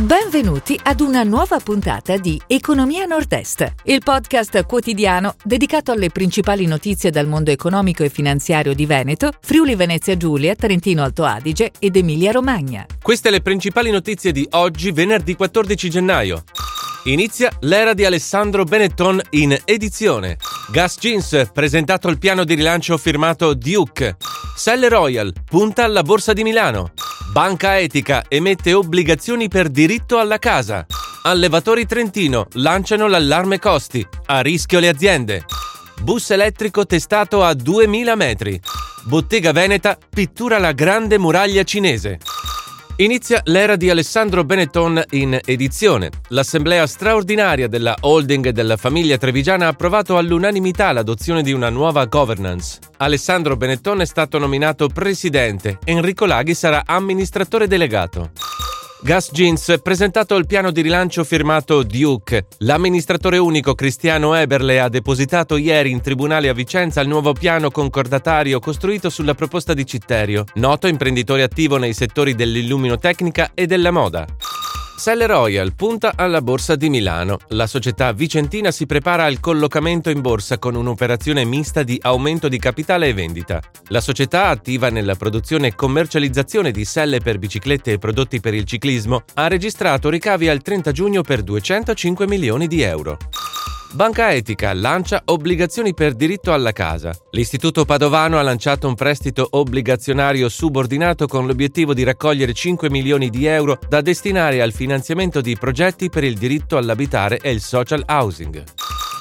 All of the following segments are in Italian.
Benvenuti ad una nuova puntata di Economia Nord-Est, il podcast quotidiano dedicato alle principali notizie dal mondo economico e finanziario di Veneto, Friuli Venezia Giulia, Trentino Alto Adige ed Emilia Romagna. Queste le principali notizie di oggi, venerdì 14 gennaio. Inizia l'era di Alessandro Benetton in edizione. Gas Jeans, presentato il piano di rilancio firmato Duke. Selle Royal, punta alla Borsa di Milano. Banca Etica emette obbligazioni per diritto alla casa. Allevatori Trentino lanciano l'allarme costi. A rischio le aziende. Bus elettrico testato a 2000 metri. Bottega Veneta pittura la grande muraglia cinese. Inizia l'era di Alessandro Benetton in edizione. L'assemblea straordinaria della holding della famiglia trevigiana ha approvato all'unanimità l'adozione di una nuova governance. Alessandro Benetton è stato nominato presidente, Enrico Laghi sarà amministratore delegato. Gas Jeans presentato il piano di rilancio firmato Duke. L'amministratore unico Cristiano Eberle ha depositato ieri in tribunale a Vicenza il nuovo piano concordatario costruito sulla proposta di Citterio, noto imprenditore attivo nei settori dell'illuminotecnica e della moda. Selle Royal punta alla Borsa di Milano. La società vicentina si prepara al collocamento in borsa con un'operazione mista di aumento di capitale e vendita. La società, attiva nella produzione e commercializzazione di selle per biciclette e prodotti per il ciclismo, ha registrato ricavi al 30 giugno per 205 milioni di euro. Banca Etica lancia obbligazioni per diritto alla casa. L'Istituto Padovano ha lanciato un prestito obbligazionario subordinato con l'obiettivo di raccogliere 5 milioni di euro da destinare al finanziamento di progetti per il diritto all'abitare e il social housing.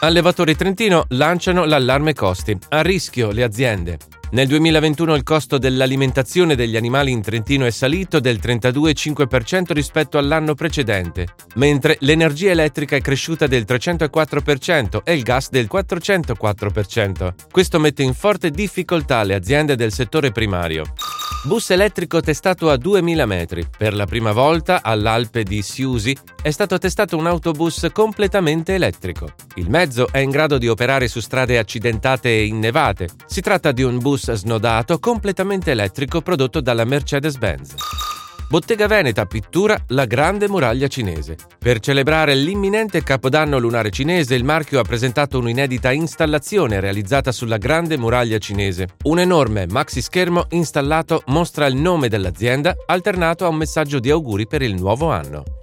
Allevatori Trentino lanciano l'allarme costi. A rischio le aziende. Nel 2021 il costo dell'alimentazione degli animali in Trentino è salito del 32,5% rispetto all'anno precedente, mentre l'energia elettrica è cresciuta del 304% e il gas del 404%. Questo mette in forte difficoltà le aziende del settore primario. Bus elettrico testato a 2000 metri. Per la prima volta all'Alpe di Siusi è stato testato un autobus completamente elettrico. Il mezzo è in grado di operare su strade accidentate e innevate. Si tratta di un bus snodato completamente elettrico prodotto dalla Mercedes-Benz. Bottega Veneta pittura la grande muraglia cinese. Per celebrare l'imminente capodanno lunare cinese, il marchio ha presentato un'inedita installazione realizzata sulla grande muraglia cinese. Un enorme maxi schermo installato mostra il nome dell'azienda alternato a un messaggio di auguri per il nuovo anno.